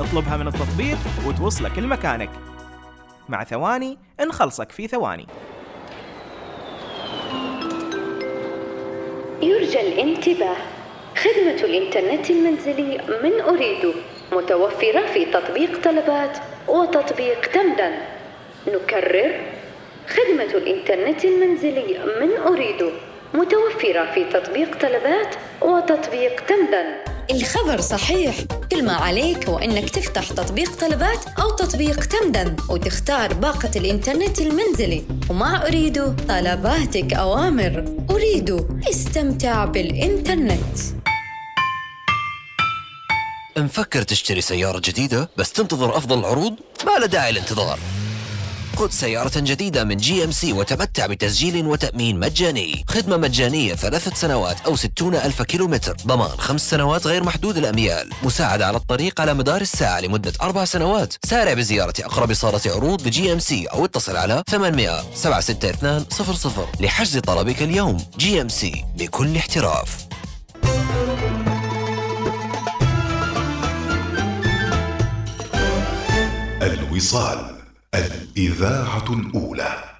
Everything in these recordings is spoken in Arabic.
اطلبها من التطبيق وتوصلك لمكانك مع ثواني نخلصك في ثواني. يرجى الانتباه. خدمة الإنترنت المنزلي من أريد. متوفرة في تطبيق طلبات وتطبيق تمدن نكرر. خدمة الإنترنت المنزلي من أريد. متوفرة في تطبيق طلبات وتطبيق تمدن الخبر صحيح. كل ما عليك هو انك تفتح تطبيق طلبات أو تطبيق تمدن وتختار باقة الإنترنت المنزلي. ومع أوريدو طلباتك أوامر أوريدو استمتع بالإنترنت. مفكر تشتري سيارة جديدة بس تنتظر أفضل العروض؟ ما له داعي الانتظار خذ سيارة جديدة من GMC وتمتع بتسجيل وتأمين مجاني. خدمة مجانية ثلاثة سنوات أو ستون ألف كيلومتر. ضمان خمس سنوات غير محدود الأميال. مساعدة على الطريق على مدار الساعة لمدة أربع سنوات. سارع بزيارة أقرب صالة عروض ل GMC أو اتصل على 800 762 00 لحجز طلبك اليوم. GMC بكل احتراف. الوصال. الإذاعة الأولى.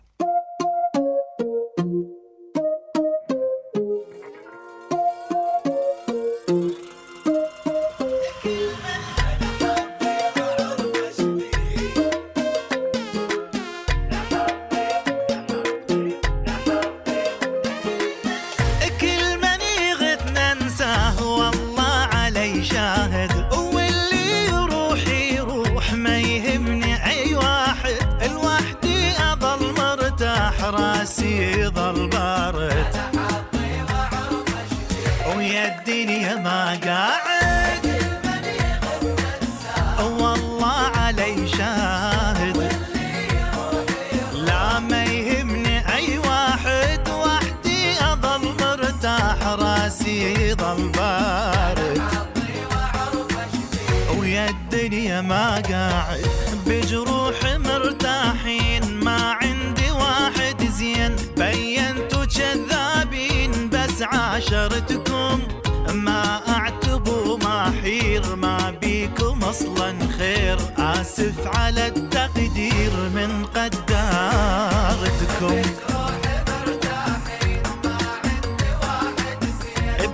أصلا خير. آسف على التقدير من قدارتكم.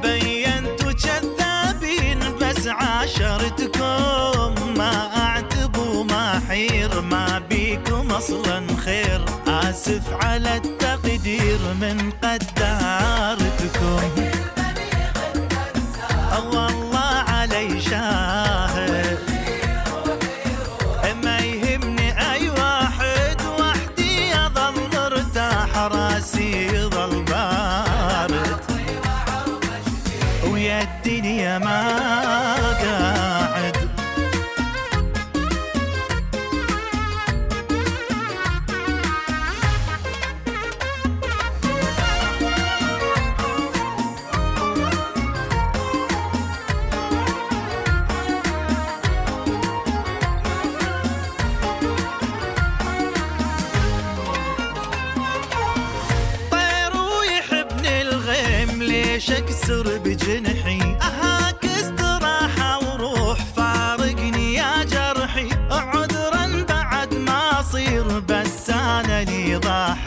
بينتوا كذابين بس عاشرتكم. ما اعتبوا ما حير ما بيكم أصلا خير. آسف على التقدير من قدارتكم.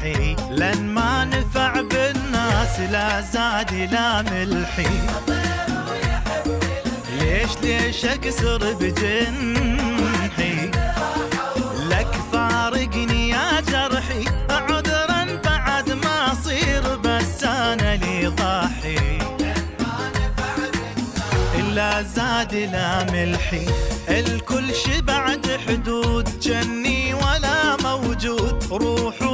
ضاحي لن ما نفع بالناس لا زاد لا ملحي. ليش ليش اكسر بجنحي؟ لك فارقني يا جرحي. عذرا بعد ما أصير بس أنا لي ضاحي. لا زاد لا ملحي. الكل شبعت حدود جني ولا موجود. روح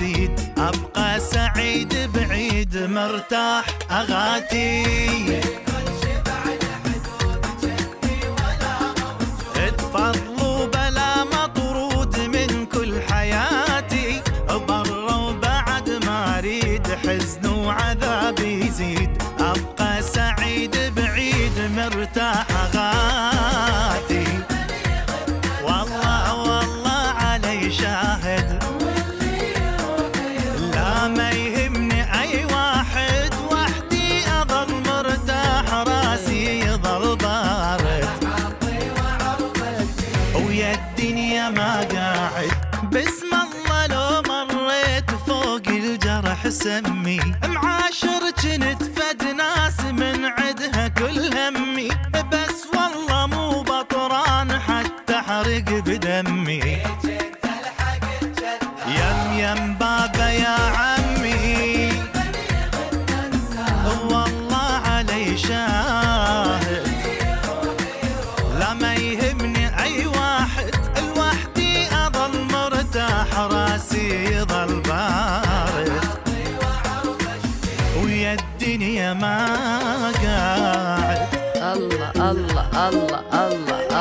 يزيد أبقى سعيد بعيد مرتاح أغاتي. كل همي بس والله مو بطران حتى احرق بدمي.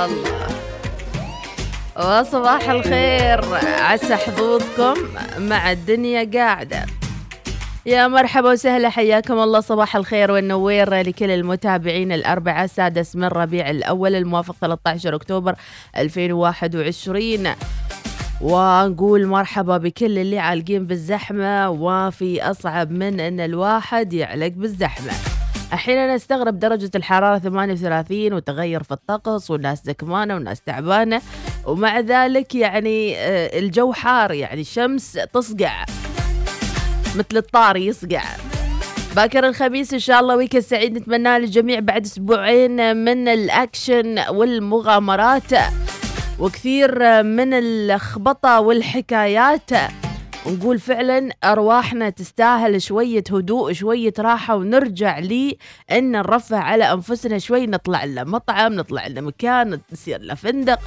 الله. وصباح الخير. عسى حظوظكم مع الدنيا قاعدة. يا مرحبا وسهلا حياكم الله. صباح الخير والنوير لكل المتابعين الأربعاء السادس من ربيع الأول الموافق 13 أكتوبر 2021 ونقول مرحبا بكل اللي عالقين بالزحمة وفي أصعب من أن الواحد يعلق بالزحمة. أحيانا نستغرب درجة الحرارة 38 وتغير في الطقس والناس زكمانة والناس تعبانة. ومع ذلك يعني آه، الجو حار يعني الشمس تصقع مثل الطار يصقع. باكر الخميس إن شاء الله ويكند سعيد نتمناه للجميع بعد أسبوعين من الأكشن والمغامرات وكثير من اللخبطه والحكايات. ونقول فعلا أرواحنا تستاهل شوية هدوء شوية راحة ونرجع لي إن نرفه على أنفسنا شوي نطلع لنا مطعم نطلع لنا مكان نصير لنا فندق.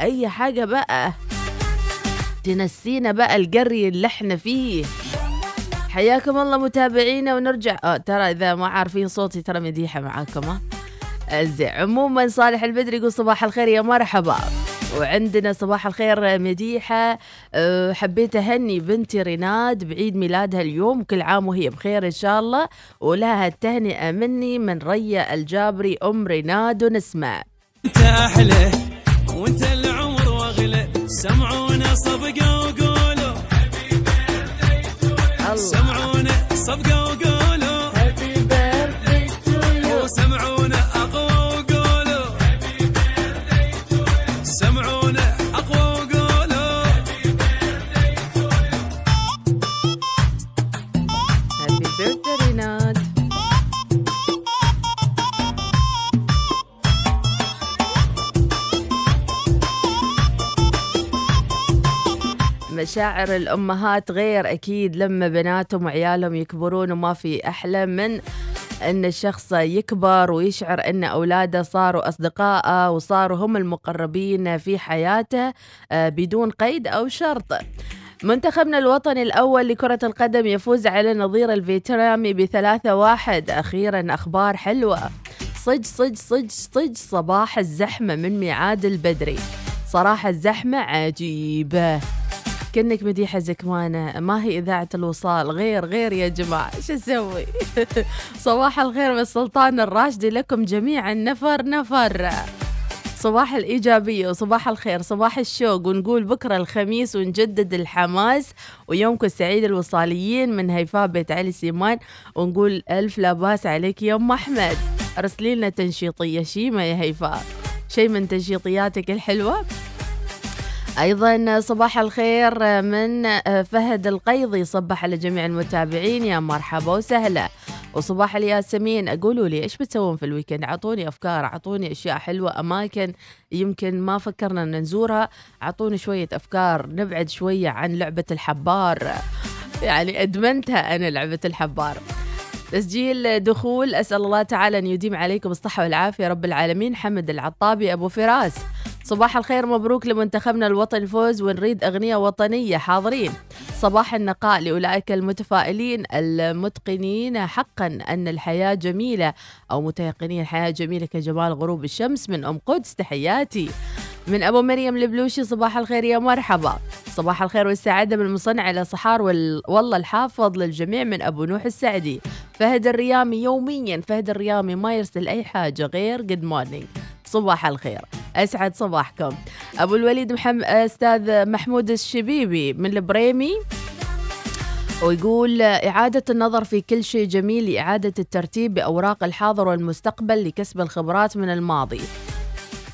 أي حاجة بقى. تنسينا بقى القري اللي إحنا فيه. حياكم الله متابعينا ونرجع. آه ترى إذا ما عارفين صوتي ترى مديحة معاكم زين عموما صالح البدري يقول صباح الخير يا مرحبا. وعندنا صباح الخير مديحة. أه، حبيت أهني بنتي ريناد بعيد ميلادها اليوم. وكل عام وهي بخير إن شاء الله. ولها التهنئة مني من ريا الجابري أم ريناد. ونسمع. أنت أحلى وأنت العمر واغلى سمعونا صفقه وقولوا. الله. سمعونا صفقه وقولوا. مشاعر الأمهات غير أكيد لما بناتهم وعيالهم يكبرون وما في أحلى من أن الشخص يكبر ويشعر أن أولاده صاروا أصدقائه وصاروا هم المقربين في حياته آه، بدون قيد أو شرط. منتخبنا الوطني الأول لكرة القدم يفوز على نظير الفيتنامي بثلاثة واحد. أخيرا أخبار حلوة. صج صج صج صج صباح الزحمة من ميعاد البدري. صراحة الزحمة عجيبة. كأنك مديحة زكمانة. ما هي إذاعة الوصال. غير غير يا جماعة. شو أسوي صباح الخير من سلطان الراشدي لكم جميعا. نفر نفر. صباح الإيجابية وصباح الخير. صباح الشوق. ونقول بكرة الخميس ونجدد الحماس ويومكم السعيد الوصاليين من هيفاء بيت علي سيمان. ونقول ألف لا باس عليك يا أم أحمد. أرسلي لنا تنشيطية. شيمة يا هيفاء؟ شيء من تنشيطياتك الحلوة؟ أيضا صباح الخير من فهد القيضي صبح على جميع المتابعين. يا مرحبا وسهلا. وصباح الياسمين قولوا لي إيش بتسوون في الويكند؟ أعطوني أفكار أعطوني أشياء حلوة أماكن يمكن ما فكرنا إن نزورها. أعطوني شوية أفكار نبعد شوية عن لعبة الحبار. يعني أدمنتها أنا لعبة الحبار. تسجيل دخول أسأل الله تعالى أن يديم عليكم الصحة والعافية رب العالمين. حمد العطابي أبو فراس. صباح الخير مبروك لمنتخبنا الوطني الفوز ونريد أغنية وطنية. حاضرين. صباح النقاء لأولئك المتفائلين المتقنين حقا أن الحياة جميلة أو متيقنين الحياة جميلة كجمال غروب الشمس من أم قدس. تحياتي. من أبو مريم البلوشي صباح الخير يا مرحبا. صباح الخير والسعادة من المصنع إلى صحار وال... والله الحافظ للجميع من أبو نوح السعدي. فهد الريامي يوميا فهد الريامي ما يرسل أي حاجة غير good morning صباح الخير. أسعد صباحكم. أبو الوليد محمد أستاذ محمود الشبيبي من البريمي ويقول إعادة النظر في كل شيء جميل لإعادة الترتيب بأوراق الحاضر والمستقبل لكسب الخبرات من الماضي.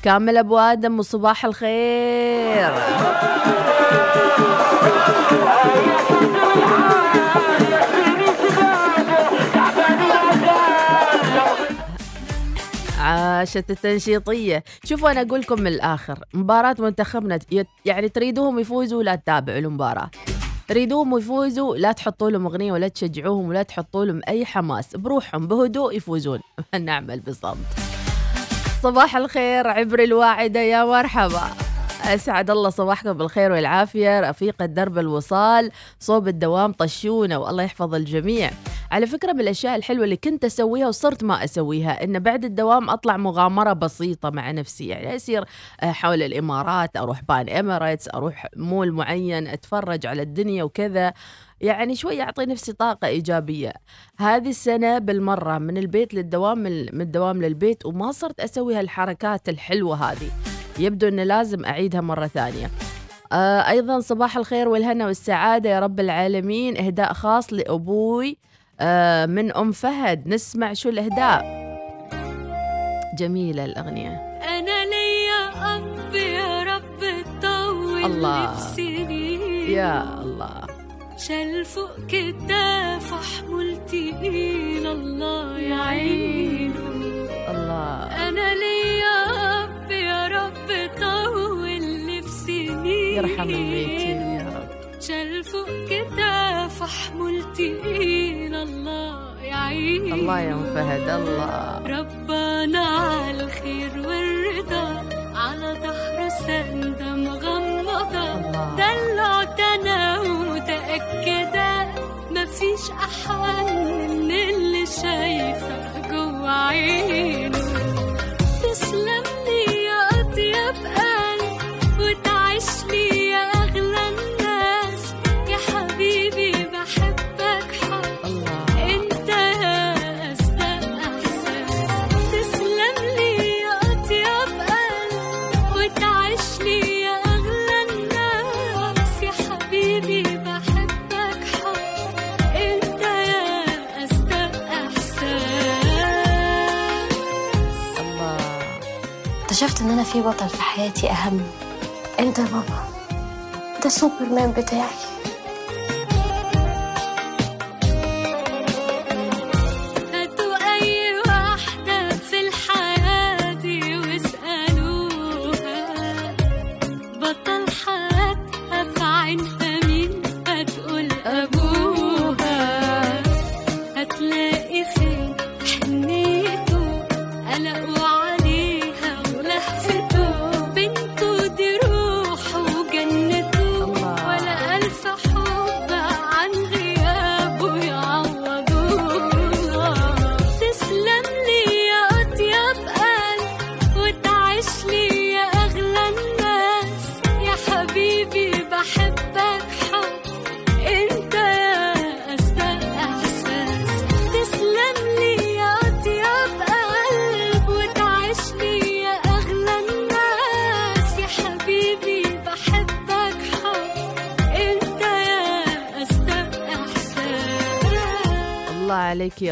كامل أبو آدم وصباح الخير. باشا التنشيطية. شوفوا أنا أقول لكم من الآخر. مباراة منتخبنا يعني تريدوهم يفوزوا لا تتابعوا المباراة. تريدوهم يفوزوا لا تحطوا لهم أغنية ولا تشجعوهم ولا تحطوا لهم أي حماس. بروحهم بهدوء يفوزون. نعمل بالضبط. صباح الخير عبر الواعدة يا مرحبا. أسعد الله صباحكم بالخير والعافية. رفيقة درب الوصال صوب الدوام طشونا والله يحفظ الجميع. على فكرة من الأشياء الحلوة اللي كنت أسويها وصرت ما أسويها إن بعد الدوام أطلع مغامرة بسيطة مع نفسي. يعني أسير آه، حول الإمارات أروح بان إماريتس أروح مول معين أتفرج على الدنيا وكذا. يعني شوي أعطي نفسي طاقة إيجابية. هذه السنة بالمرة من البيت للدوام من الدوام للبيت وما صرت أسوي هالحركات الحلوة هذه. يبدو أن لازم أعيدها مرة ثانية. آه أيضا صباح الخير والهنا والسعادة يا رب العالمين. إهداء خاص لأبوي آه من أم فهد. نسمع شو الإهداء. جميلة الأغنية. أنا ليا أب يا رب طول الله. سنين يا الله. شال فوق كتاف حمول تقيل الله يعينه الله. أنا ليا يرحم الميتين يا رب. شال فوق كتاف حمول تقيل الله يعينه الله يا فهد الله. ربنا على الخير والرضا على ظهر سندة مغمضة. الله. دلعت أنا ومتأكدة مفيش أحوال من اللي شايفة جوا عينه أنا في بطل في حياتي أهم. أنت يا بابا. ده سوبرمان بتاعي.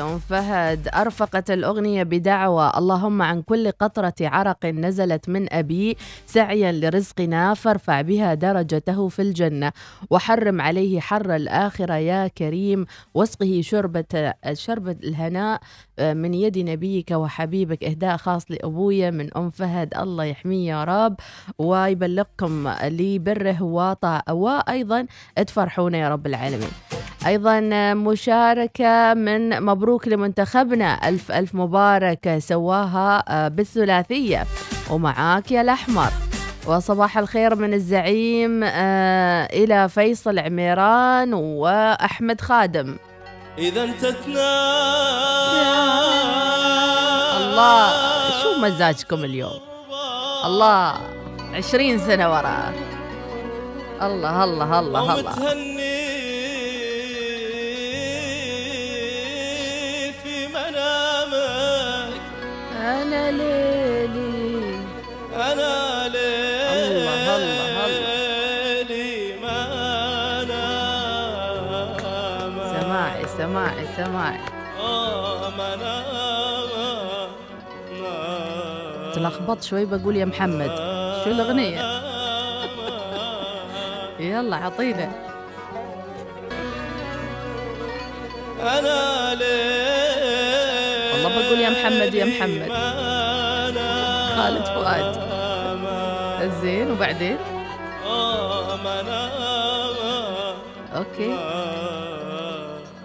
أم فهد أرفقت الأغنية بدعوى اللهم عن كل قطرة عرق نزلت من أبي سعيا لرزقنا فارفع بها درجته في الجنة. وحرم عليه حر الآخرة يا كريم. واسقه شربة شربة الهناء آه، من يد نبيك وحبيبك. إهداء خاص لأبويا من أم فهد. الله يحميه يا رب. ويبلغكم لبره وطاعة وأيضا تفرحونا يا رب العالمين. أيضا مشاركة من مبروك لمنتخبنا. ألف ألف مبارك سواها آه، بالثلاثية. ومعاك يا الأحمر. وصباح الخير من الزعيم آه، إلى فيصل عميران وأحمد خادم. إذا أنت تنام الله شو مزاجكم اليوم؟ الله عشرين سنة ورا الله الله الله الله. ومتهني. أنا ليلي. أنا ليلي الله، الله، ما نام سماعي سماعي سماعي. ما نام تلخبط شوي بقول يا محمد. شو الأغنية؟ يلا عطينا أنا ليل والله بقول يا محمد يا محمد. خالد فؤاد. زين وبعدين؟ أوكي.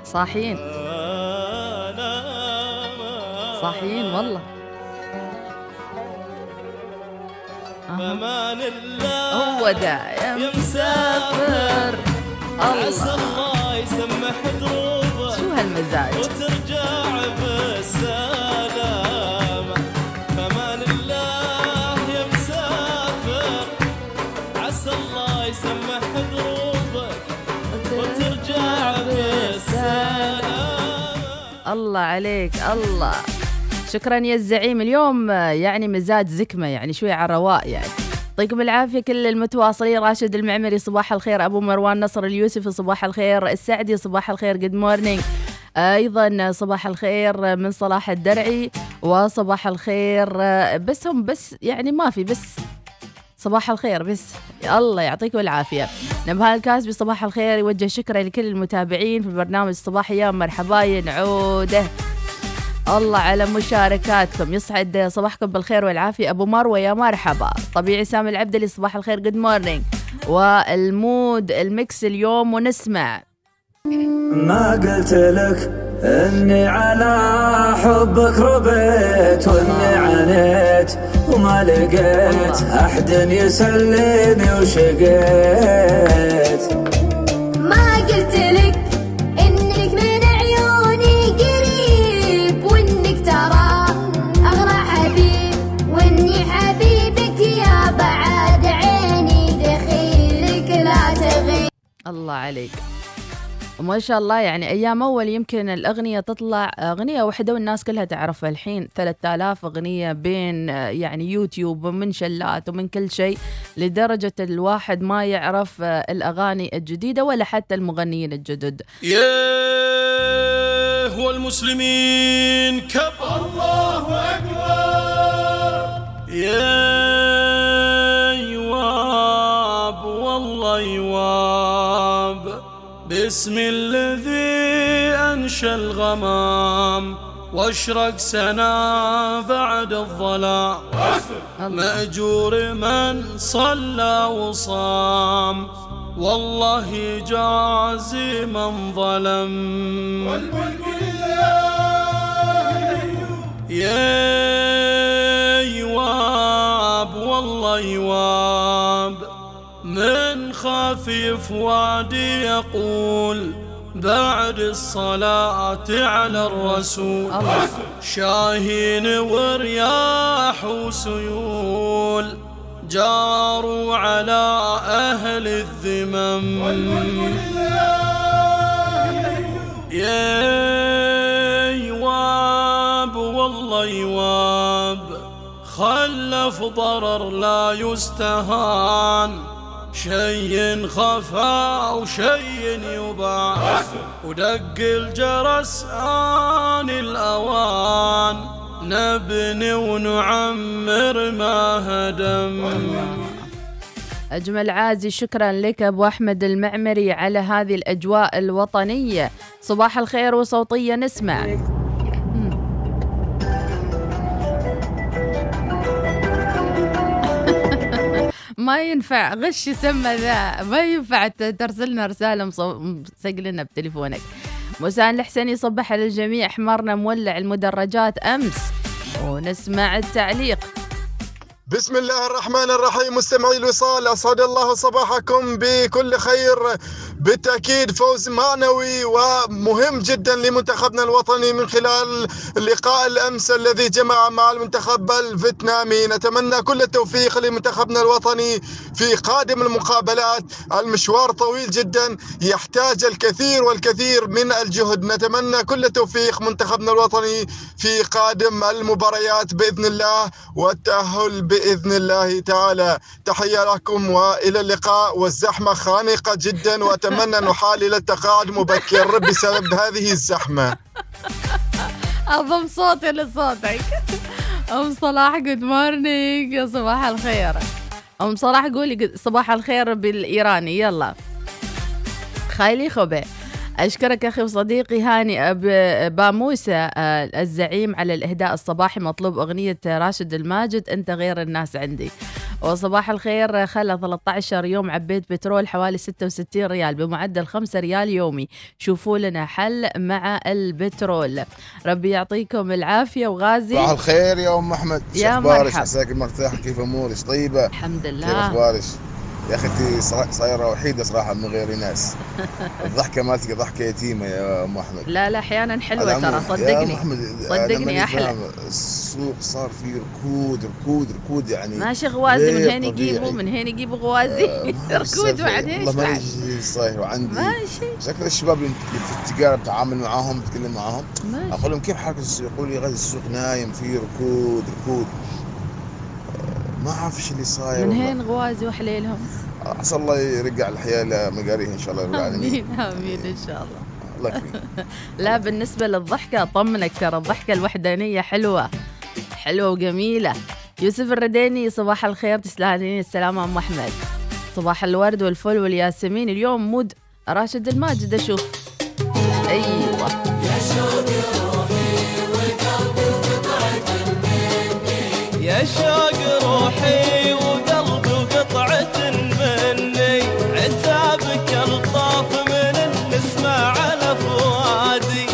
صاحيين صاحيين والله. أمان الله هو ده يا مسافر. عسى الله. يسمح دروبك شو هالمزاج؟ وترجع بالسلامة الله عليك الله. شكرا يا الزعيم. اليوم آه، يعني مزاج زكمة يعني شوي على الرواق يعني. يعطيكم العافية كل المتواصلين. راشد المعمري صباح الخير. أبو مروان نصر اليوسفي صباح الخير. السعدي صباح الخير. good morning أيضا صباح الخير من صلاح الدرعي وصباح الخير آه، بس هم بس يعني ما في بس صباح الخير بس. الله يعطيكم العافية. نبهان الكاسبي صباح الخير يوجه شكرا لكل المتابعين في البرنامج الصباحي يا مرحباين عودة الله على مشاركاتكم. يسعد صباحكم بالخير والعافية. أبو مروة يا مرحبا. طبيعي سامي العبدلي صباح الخير. good morning وال mood ال mix اليوم ونسمع. ما قلت لك إني على حبك ربيت وإني عانيت وما لقيت أحد يسليني وشقيت. ما قلت لك إنك من عيوني قريب وإنك ترى اغلى حبيب وإني حبيبك يا بعد عيني دخيلك لا تغيب. الله عليك. ما شاء الله يعني أيام أول يمكن الأغنية تطلع أغنية واحدة والناس كلها تعرفها. الحين 3000 أغنية بين يعني يوتيوب ومن شلات ومن كل شيء لدرجة الواحد ما يعرف الأغاني الجديدة ولا حتى المغنيين الجدد. ياه والمسلمين كبر الله أكبر. يا يواب والله يواب باسم الذي أنشى الغمام واشرق سنا بعد الظلام. مأجور من صلى وصام. والله يجازي من ظلم. والملك يا يواب والله يواب. من خفيف وادي يقول بعد الصلاة على الرسول. شاهين ورياح وسيول جاروا على أهل الذمم. يا يواب والله يواب خلف ضرر لا يستهان. شي خفا وشي يباع ودق الجرس آن الأوان. نبني ونعمر ما هدم. أجمل عازي شكرا لك أبو أحمد المعمري على هذه الأجواء الوطنية. صباح الخير وصوتية نسمع. ما ينفع غش يسمى ذا. ما ينفع ترسلنا رسالة مسجلنا بتليفونك. موسان الحسيني صبح على الجميع حمرنا مولع المدرجات أمس. ونسمع التعليق. بسم الله الرحمن الرحيم. مستمعي الوصال أسعد الله صباحكم بكل خير. بالتأكيد فوز معنوي ومهم جدا لمنتخبنا الوطني من خلال اللقاء الأمس الذي جمع مع المنتخب الفيتنامي. نتمنى كل التوفيق لمنتخبنا الوطني في قادم المقابلات. المشوار طويل جدا يحتاج الكثير والكثير من الجهد. نتمنى كل التوفيق منتخبنا الوطني في قادم المباريات بإذن الله والتأهل بإذن الله تعالى. تحية لكم وإلى اللقاء. والزحمة خانقة جدا. واتمنى نحال إلى التقاعد مبكر بسبب هذه الزحمة. أضم صوتي لصوتك أم صلاح good morning يا صباح الخير. أم صلاح قولي صباح الخير بالإيراني. يلا. خايلي خبي أشكرك أخي وصديقي هاني باموسة آه، الزعيم على الإهداء الصباحي مطلوب أغنية راشد الماجد أنت غير الناس عندي. وصباح الخير خلى 13 يوم عبيت بترول حوالي 66 ريال بمعدل 5 ريال يومي. شوفوا لنا حل مع البترول. ربي يعطيكم العافية وغازي. صباح الخير يا أم أحمد. يا مرحب. عساك مرتاح كيف أمورك؟ طيبة؟ الحمد كيف لله أخبارك؟ يا أخي صايرة وحيدة صراحة من غير ناس. الضحكة مالتك ضحكة يتيمة يا أم أحمد. لا لا أحيانا حلوة على ترى. صدقني. صدقني فاهم، السوق صار فيه ركود ركود ركود يعني ماشي غوازي. من هين. يجيبوا من هين يجيبوا غوازي. ركود بعد إيش والله ما بعد؟ يجي صاير وعندي ماشي. شكل الشباب اللي في التجاره بتعامل معاهم بتكلم معاهم. ماشي. أقول لهم كيف حالك السوق؟ يقول لي غادي السوق نايم فيه ركود ركود. آه، ما أعرف إيش اللي صاير من. هين غوازي وحليلهم عسى الله يرجع الحياة لمقاريها إن شاء الله رب العالمين. آمين آمين إن شاء الله. الله يكرمك. لا بالنسبة للضحكة أطمنك ترى الضحكة الوحدانية حلوة حلوة وجميلة. يوسف الرديني صباح الخير تسلمين السلامة أم أحمد. صباح الورد والفل والياسمين. اليوم مود راشد الماجد أشوف. أيوه. يا شوق روحي وقلبي وقطعة مني عتابك الطاف من النسمة على فؤادي.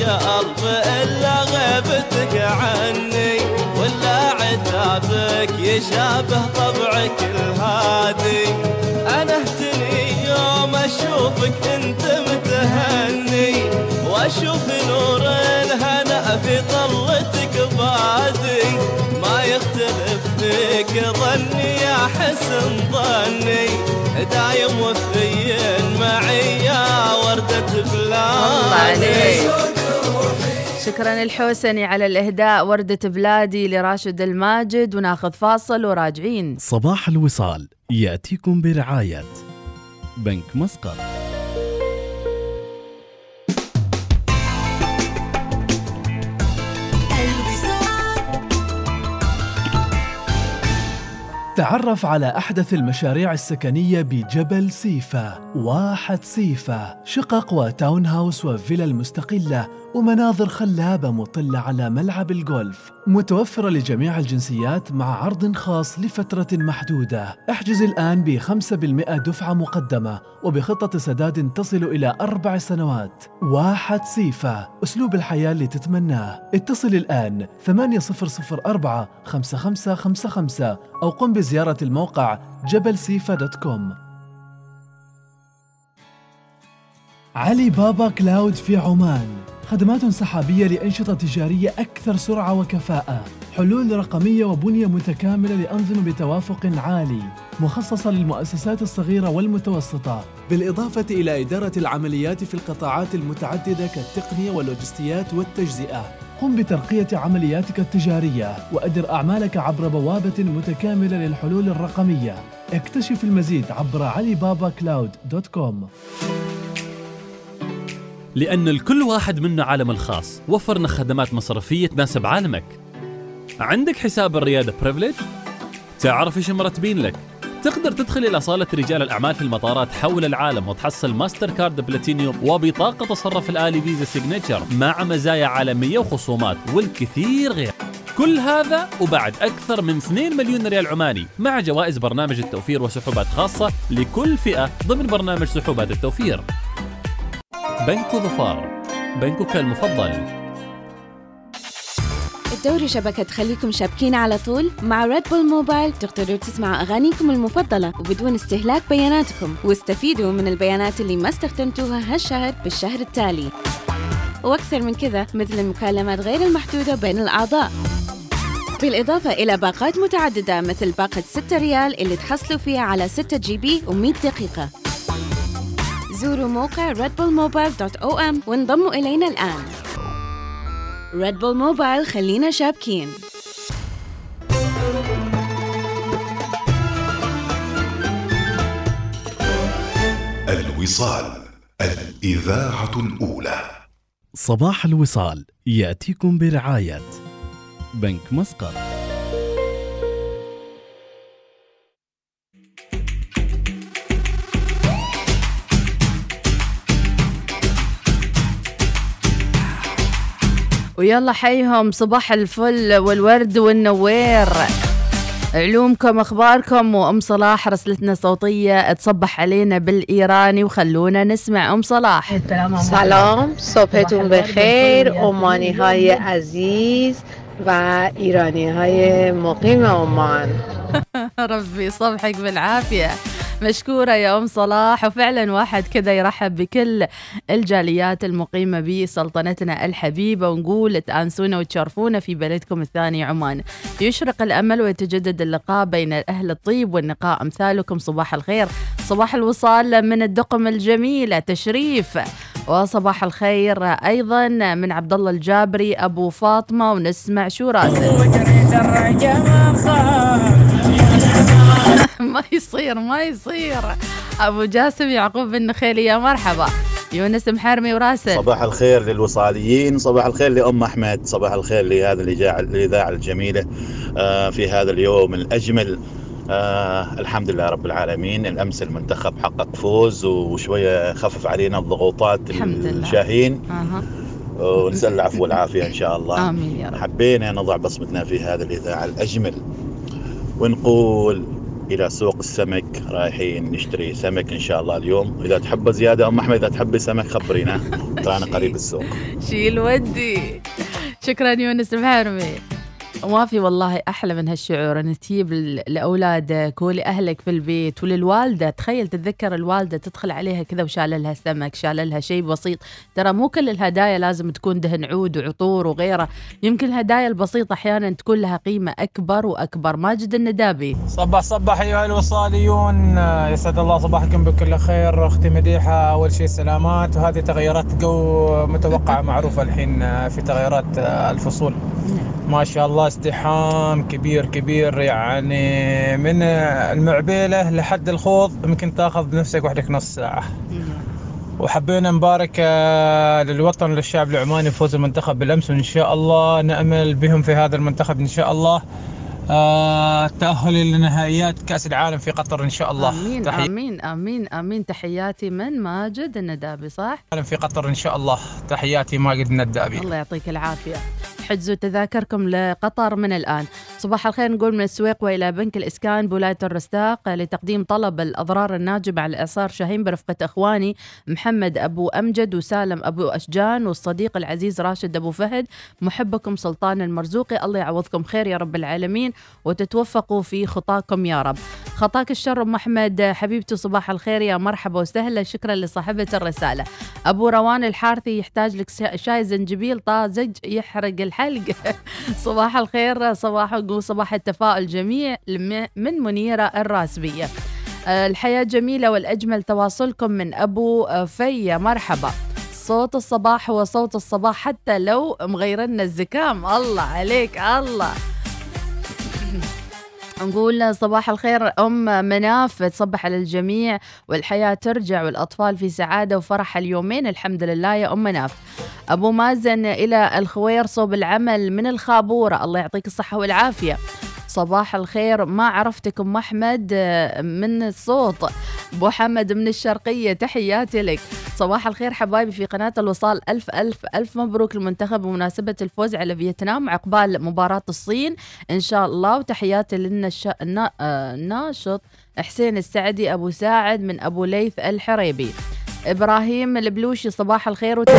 القلب إلا غيبتك عني ولا عتابك يشابه طبعك ظني يا حسن ظني دايم وفي معي يا وردة بلادي. شكرا الحوسني على الإهداء وردة بلادي لراشد الماجد وناخذ فاصل وراجعين. صباح الوصال يأتيكم برعاية بنك مسقط. تعرف على أحدث المشاريع السكنية بجبل سيفا واحد سيفا شقق و town house وفيلا المستقلة ومناظر خلابة مطلة على ملعب الجولف متوفرة لجميع الجنسيات مع عرض خاص لفترة محدودة. احجز الآن بخمسة بالمئة دفعة مقدمة وبخطة سداد تصل إلى أربع سنوات. واحد سيفا أسلوب الحياة اللي تتمناه. اتصل الآن 8004 5555 أو قم بزيارة الموقع jebelsifah dot com. Alibaba Cloud في عمان. خدمات سحابية لأنشطة تجارية أكثر سرعة وكفاءة. حلول رقمية وبنية متكاملة لأنظمة بتوافق عالي. مخصصة للمؤسسات الصغيرة والمتوسطة. بالإضافة إلى إدارة العمليات في القطاعات المتعددة كالتقنية واللوجستيات والتجزئة. قم بترقية عملياتك التجارية وأدر أعمالك عبر بوابة متكاملة للحلول الرقمية. اكتشف المزيد عبر Alibaba Cloud dot com. لأن لكل واحد منا عالم الخاص وفرنا خدمات مصرفية تناسب عالمك عندك حساب الريادة privilege؟ تعرف إيش مرتبين لك؟ تقدر تدخل إلى صالة رجال الأعمال في المطارات حول العالم وتحصل Mastercard Platinum وبطاقة تصرف الآلي Visa Signature مع مزايا عالمية وخصومات والكثير غير كل هذا وبعد أكثر من 2 مليون ريال عماني مع جوائز برنامج التوفير وسحوبات خاصة لكل فئة ضمن برنامج سحوبات التوفير بنك ظفار. بنكك المفضل. الدوري شبكة تخليكم شابكين على طول مع Red Bull Mobile تقدروا تسمعوا أغانيكم المفضلة وبدون استهلاك بياناتكم. واستفيدوا من البيانات اللي ما استخدمتوها هالشهر بالشهر التالي. وأكثر من كذا مثل المكالمات غير المحدودة بين الأعضاء. بالإضافة إلى باقات متعددة مثل باقة 6 ريال اللي تحصلوا فيها على 6 GB و100 دقيقة. زوروا موقع redbullmobile.om وانضموا إلينا الآن. Red Bull Mobile خلينا شابكين. الوصال الإذاعة الأولى. صباح الوصال يأتيكم برعاية. بنك مسقط. ويلا حيهم صباح الفل والورد والنوير. علومكم أخباركم وأم صلاح رسلتنا صوتيه تصبح علينا بالإيراني وخلونا نسمع أم صلاح. سلام. صبحتون بخیر اومانی های عزیز و ایرانی های مقیم عمان. ربي صبحك بالعافية. مشكورة يا أم صلاح. وفعلا واحد كذا يرحب بكل الجاليات المقيمة بسلطنتنا الحبيبة. ونقول تأنسونا وتشرفونا في بلدكم الثاني عمان. يشرق الأمل ويتجدد اللقاء بين أهل الطيب والنقاء. أمثالكم صباح الخير. صباح الوصال من الدقم الجميلة. تشريف وصباح الخير أيضا من عبد الله الجابري أبو فاطمة. ونسمع شو راسل. ما يصير ما يصير. أبو جاسم يعقوب بن نخيلي يا مرحبا. يونس محرمي وراسل. صباح الخير للوصاليين صباح الخير لأم أحمد صباح الخير لهذا الإذاعة الجميلة آه، في هذا اليوم الأجمل. آه الحمد لله رب العالمين. الأمس المنتخب حقق فوز وشوية خفف علينا الضغوطات. الشاهين أها. ونسأل العفو والعافية إن شاء الله. آمين يا رب. حبينا نضع بصمتنا في هذا الإذاعة الأجمل ونقول إلى سوق السمك رايحين نشتري سمك إن شاء الله اليوم. إذا تحب زيادة أم أحمد إذا تحبي سمك خبرينا. ترانا قريب السوق. شيل ودي. شكرا يونس محرمي وما في والله أحلى من هالشعور. ان تجيب لأولادك ولأهلك في البيت وللوالدة. تخيل تتذكر الوالدة تدخل عليها كذا وشال لها سمك شال لها شيء بسيط. ترى مو كل الهدايا لازم تكون دهن عود وعطور وغيره. يمكن الهدايا البسيطة أحيانا تكون لها قيمة أكبر وأكبر. ماجد الندابي. صباح صباح ايها الوصاليون يسعد الله صباحكم بكل خير. أختي مديحة أول شيء سلامات. وهذه تغيرات جو متوقعة معروفة الحين في تغيرات الفصول. ما شاء الله ازدحام كبير كبير يعني من آه، المعبيلة لحد الخوض يمكن تاخذ نفسك وحدك نص ساعة. وحبينا نبارك آه، للوطن للشعب العماني بفوز المنتخب بالأمس وإن شاء الله نأمل بهم في هذا المنتخب إن شاء الله. آه، التاهل لنهائيات كأس العالم في قطر إن شاء الله. آمين تحية. آمين آمين آمين. تحياتي من ماجد الندابي صح؟ في قطر إن شاء الله. تحياتي ماجد الندابي. الله يعطيك العافية. حجزوا تذاكركم لقطر من الآن. صباح الخير نقول من السويق وإلى بنك الإسكان بولاية الرستاق لتقديم طلب الأضرار الناجمة على إعصار شاهين برفقة إخواني محمد أبو أمجد وسالم أبو أشجان والصديق العزيز راشد أبو فهد. محبكم سلطان المرزوقي الله يعوضكم خير يا رب العالمين وتتوفقوا في خطاكم يا رب. خطاك الشر أم أحمد حبيبتي صباح الخير يا مرحبا وسهلا شكرا لصاحبة الرسالة. أبو روان الحارثي يحتاج لك شا- شاي زنجبيل طازج يحرق الحلق صباح الخير صباح صباح التفاؤل جميع من منيرة الراسبية. آه، الحياة جميلة والأجمل تواصلكم من أبو آه، في مرحبا. صوت الصباح هو صوت الصباح حتى لو مغيرنا الزكام. الله عليك الله. نقول صباح الخير أم مناف تصبح على الجميع والحياة ترجع والأطفال في سعادة وفرح اليومين. الحمد لله يا أم مناف. أبو مازن إلى الخوير صوب العمل من الخابورة. الله يعطيك الصحة والعافية. صباح الخير. ما عرفتك ام أحمد آه، من الصوت. أبو حمد من الشرقية تحياتي لك. صباح الخير حبايبي في قناة الوصال. ألف ألف ألف مبروك المنتخب بمناسبه الفوز على فيتنام عقبال مباراة الصين. إن شاء الله. وتحياتي. النا... آه، حسين السعدي أبو ساعد من أبو ليث الحريبي. إبراهيم البلوشي صباح الخير. وت...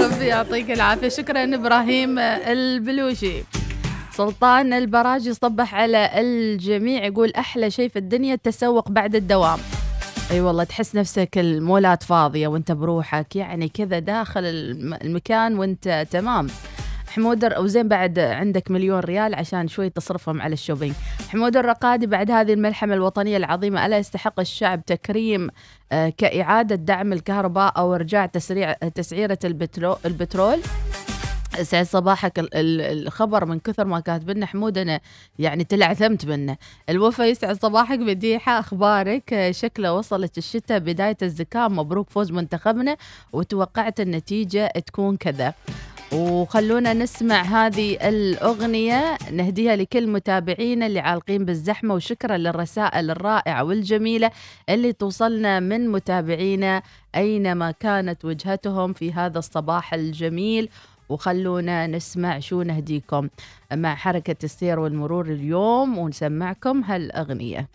ربي يعطيك العافية. شكرا إبراهيم البلوشي. سلطان البراجي صبح على الجميع يقول أحلى شيء في الدنيا التسوق بعد الدوام. أي والله تحس نفسك المولات فاضية وأنت بروحك يعني كذا داخل الم- المكان وأنت تمام. حمود الر- وزين بعد عندك مليون ريال عشان شوي تصرفهم على ال shopping. حمود الرقادي بعد هذه الملحمة الوطنية العظيمة ألا يستحق الشعب تكريم آه، كإعادة دعم الكهرباء أو إرجاع تسريع تسعيرة البترو البترول؟ سعد صباحك. ال- ال- الخبر من كثر ما كاتب لنا حمود أنا يعني تلعثمت منه. الوفا يسعد صباحك بديحة أخبارك. آه، شكله وصلت الشتاء بداية الزكام مبروك فوز منتخبنا وتوقعت النتيجة تكون كذا. وخلونا نسمع هذه الأغنية نهديها لكل متابعينا اللي عالقين بالزحمة وشكرا للرسائل الرائعة والجميلة اللي توصلنا من متابعينا أينما كانت وجهتهم في هذا الصباح الجميل. وخلونا نسمع شو نهديكم مع حركة السير والمرور اليوم ونسمعكم هالأغنية.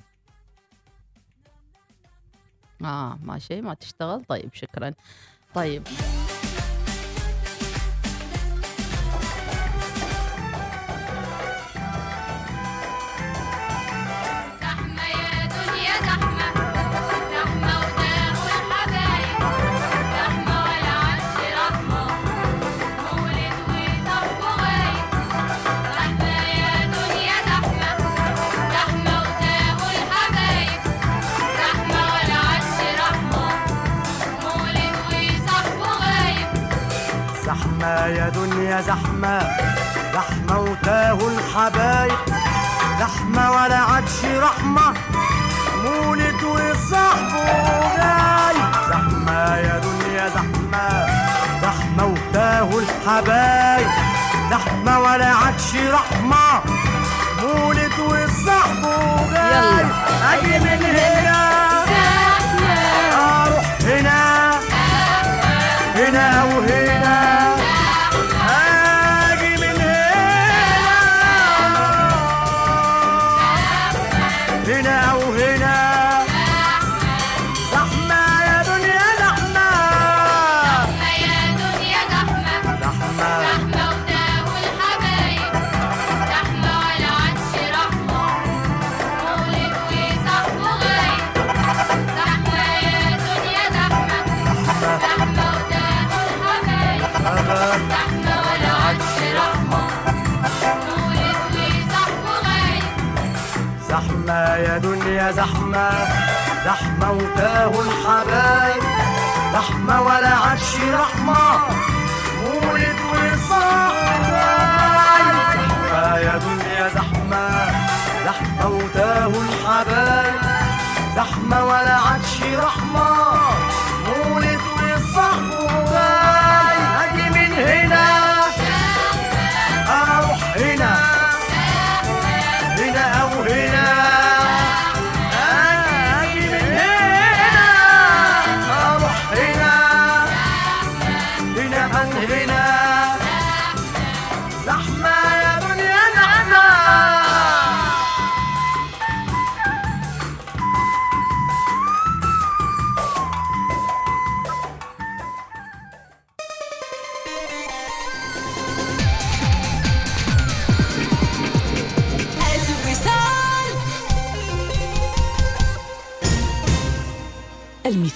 آه ما شيء ما تشتغل؟ طيب شكرا. طيب. زحمة يا دنيا زحمة. زحمة وتاه الحبايب. زحمة ولا عادش رحمة. مولد وصاحبه جاي زحمة يا دنيا زحمة. زحمة وتاه الحبايب. زحمة ولا عادش رحمة. مولد وصاحبه جاي أجي من هنا. يا دنيا زحمة زحمة وتاه الحبايب. زحمة ولا عادش رحمة مولد وصاحبي زحمة يا دنيا زحمة زحمة وتاه الحبايب. زحمة ولا عادش رحمة.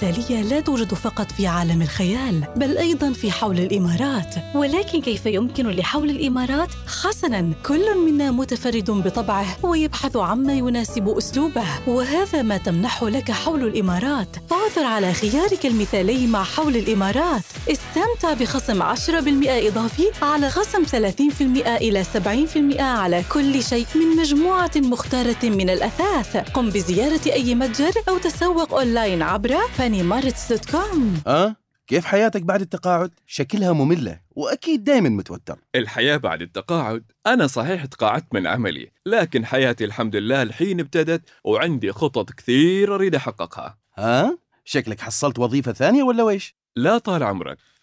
المثالية لا توجد فقط في عالم الخيال بل أيضا في حول الإمارات ولكن كيف يمكن لحول الإمارات؟ حسنا كل منا متفرد بطبعه ويبحث عما يناسب أسلوبه. وهذا ما تمنحه لك حول الإمارات. عثر على خيارك المثالي مع حول الإمارات. استمتع بخصم 10% إضافي على خصم 30% إلى 70% على كل شيء من مجموعة مختارة من الأثاث. قم بزيارة أي متجر أو تسوق أونلاين عبر فانيمارتس dot com. أه؟ كيف حياتك بعد التقاعد؟ شكلها مملة وأكيد دايما متوتر الحياة بعد التقاعد أنا صحيح تقاعدت من عملي لكن حياتي الحمد لله الحين ابتدت وعندي خطط كثيرة أريد أحققها ها؟ شكلك حصلت وظيفة ثانية ولا ويش؟ لا طال عمرك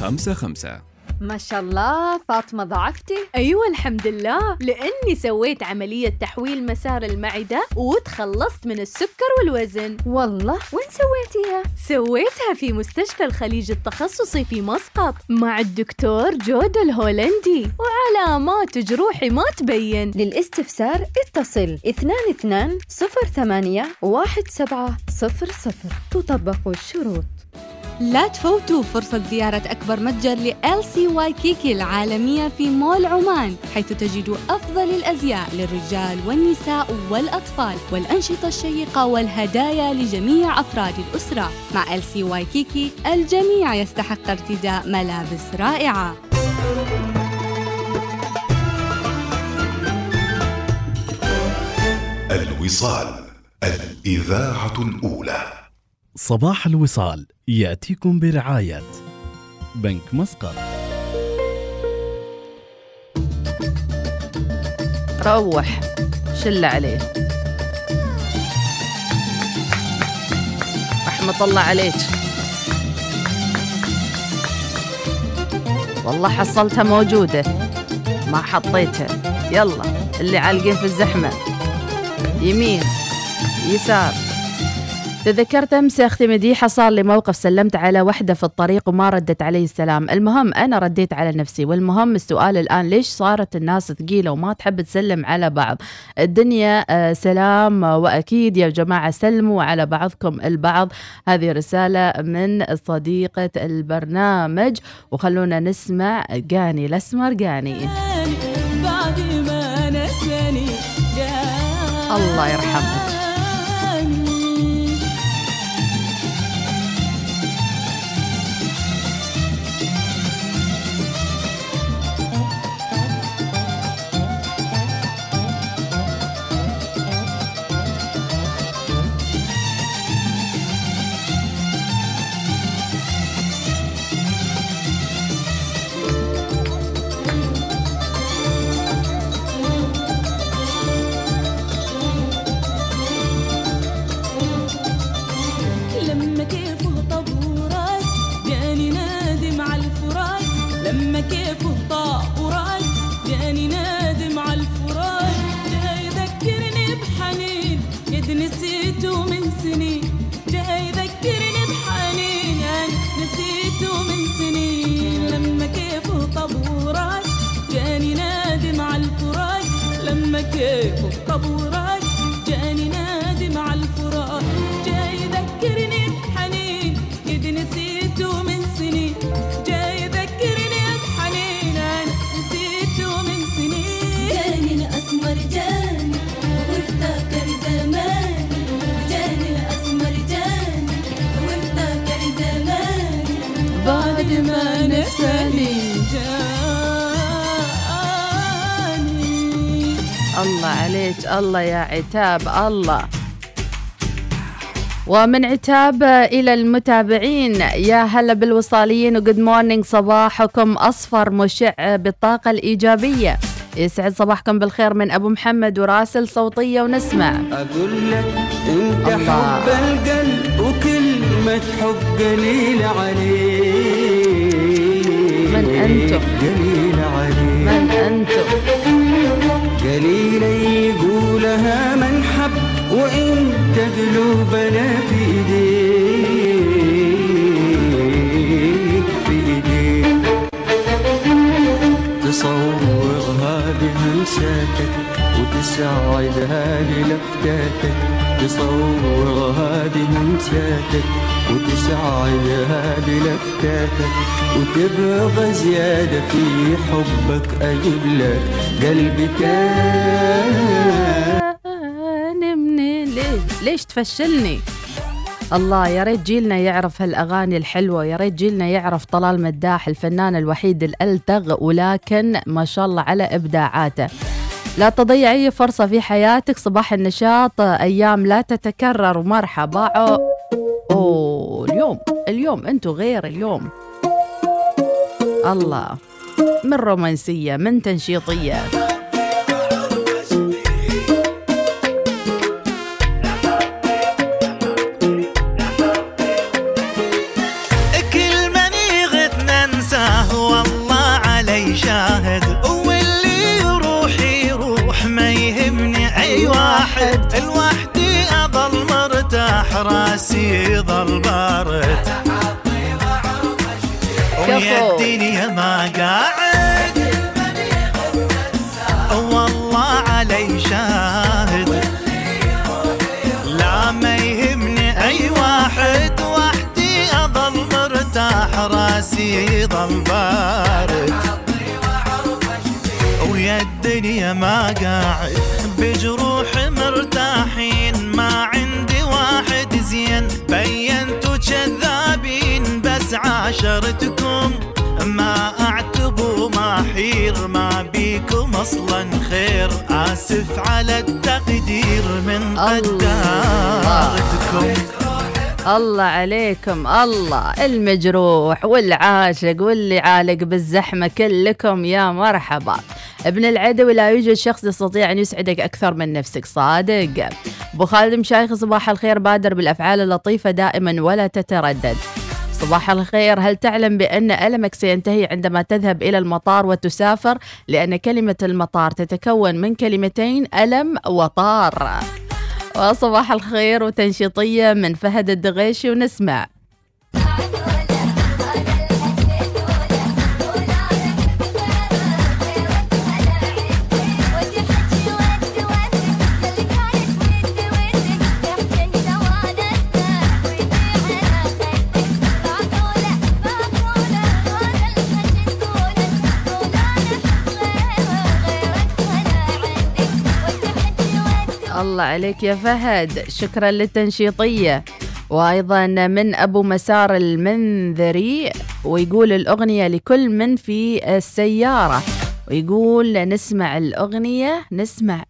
55 ما شاء الله فاطمة ضعفتي؟ أيوة الحمد لله. لأني سويت عملية تحويل مسار المعدة وتخلصت من السكر والوزن. والله وين سويتيها؟ سويتها في مستشفى الخليج التخصصي في مسقط مع الدكتور جود الهولندي. وعلامات جروحي ما تبين. للاستفسار اتصل 22 08 1700 تطبق الشروط. لا تفوتوا فرصة زيارة أكبر متجر ل LC وايكيكي العالمية في مول عمان حيث تجدوا أفضل الأزياء للرجال والنساء والأطفال والأنشطة الشيقة والهدايا لجميع أفراد الأسرة. مع LC وايكيكي الجميع يستحق ارتداء ملابس رائعة. الوصال الإذاعة الأولى. صباح الوصال يأتيكم برعاية بنك مسقط. روح شل عليه. رحمة الله عليك. والله حصلتها موجودة. ما حطيتها يلا اللي عالقين في الزحمة. يمين يسار. تذكرت أمس يا أختي مديحه صار لي موقف سلمت على وحدة في الطريق وما ردت علي السلام، المهم أنا رديت على نفسي والمهم السؤال الآن ليش صارت الناس ثقيلة وما تحب تسلم على بعض؟ الدنيا آه، سلام وأكيد يا جماعة سلموا على بعضكم البعض، هذه رسالة من صديقة البرنامج وخلونا نسمع قاني الأسمر قاني. بعد ما نساني الله يرحمه. لما كيفه طبورات جاني نادم على الفراق الله عليك الله يا عتاب الله. ومن عتاب إلى المتابعين يا هلا بالوصاليين وجود مورنينج صباحكم أصفر مشع بالطاقة الإيجابية. يسعد صباحكم بالخير من أبو محمد وراسل صوتية ونسمع. أقول لك أنت حب القلب وكلمة حب قليل عليك. من أنتم؟ قليل عليك. من أنتم؟ قليل يقولها من حب وانت قلوبنا في إيديك في إيديك. تصورها بهمساتك وتسعدها بلفتاتك تصورها بهمساتك وتسعدها بلفتاتك وتبغى زيادة في حبك أجيب لك قلبي كان منين ليه ليش تفشلني؟ الله يا ريت جيلنا يعرف هالأغاني الحلوة يا ريت جيلنا يعرف طلال مداح الفنان الوحيد الألتغ ولكن ما شاء الله على إبداعاته. لا تضيع أي فرصة في حياتك صباح النشاط أيام لا تتكرر. أوه اليوم اليوم أنتوا غير اليوم. الله من رومانسية من تنشيطية. راسي يظل بارد. ويا. الدنيا ما قاعد. والله علي شاهد. لا ما يهمني أي واحد. وحدي أظل مرتاح راسي يضل بارد. ويا الدنيا ما قاعد. بجروح مرتاحين ما عندي كذابين بس عاشرتكم ما أعتب ما حير ما بيكم أصلا خير. آسف على التقدير من قدارتكم. الله عليكم الله. المجروح والعاشق واللي عالق بالزحمة كلكم يا مرحبا. ابن العدوي لا يوجد شخص يستطيع أن يسعدك أكثر من نفسك صادق. أبو خالد مشايخ صباح الخير بادر بالأفعال اللطيفة دائما ولا تتردد. صباح الخير. هل تعلم بأن ألمك سينتهي عندما تذهب إلى المطار وتسافر؟ لأن كلمة المطار تتكون من كلمتين ألم وطار. وصباح الخير وتنشيطية من فهد الدغيشي ونسمع. الله عليك يا فهد. شكرا للتنشيطية. وأيضا من أبو مسار المنذري ويقول الأغنية لكل من في السيارة. ويقول نسمع الأغنية نسمع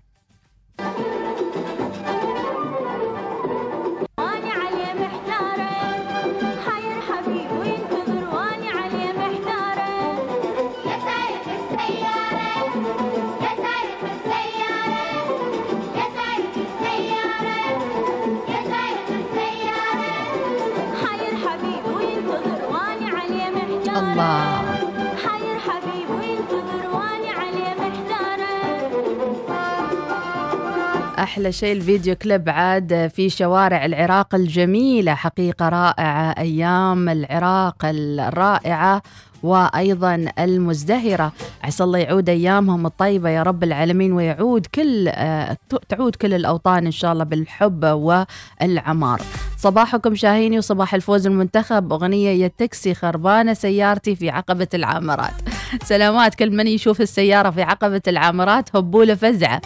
أحلى شيء الفيديو كليب عاد في شوارع العراق الجميلة. حقيقة رائعة أيام العراق الرائعة وأيضا المزدهرة. عسى الله يعود أيامهم الطيبة يا رب العالمين ويعود كل آه، تعود كل الأوطان إن شاء الله بالحب والعمار. صباحكم شاهيني وصباح الفوز المنتخب. أغنية يا تاكسي خربانة سيارتي في عقبة العامرات. سلامات كل من يشوف السيارة في عقبة العامرات هبوله فزعة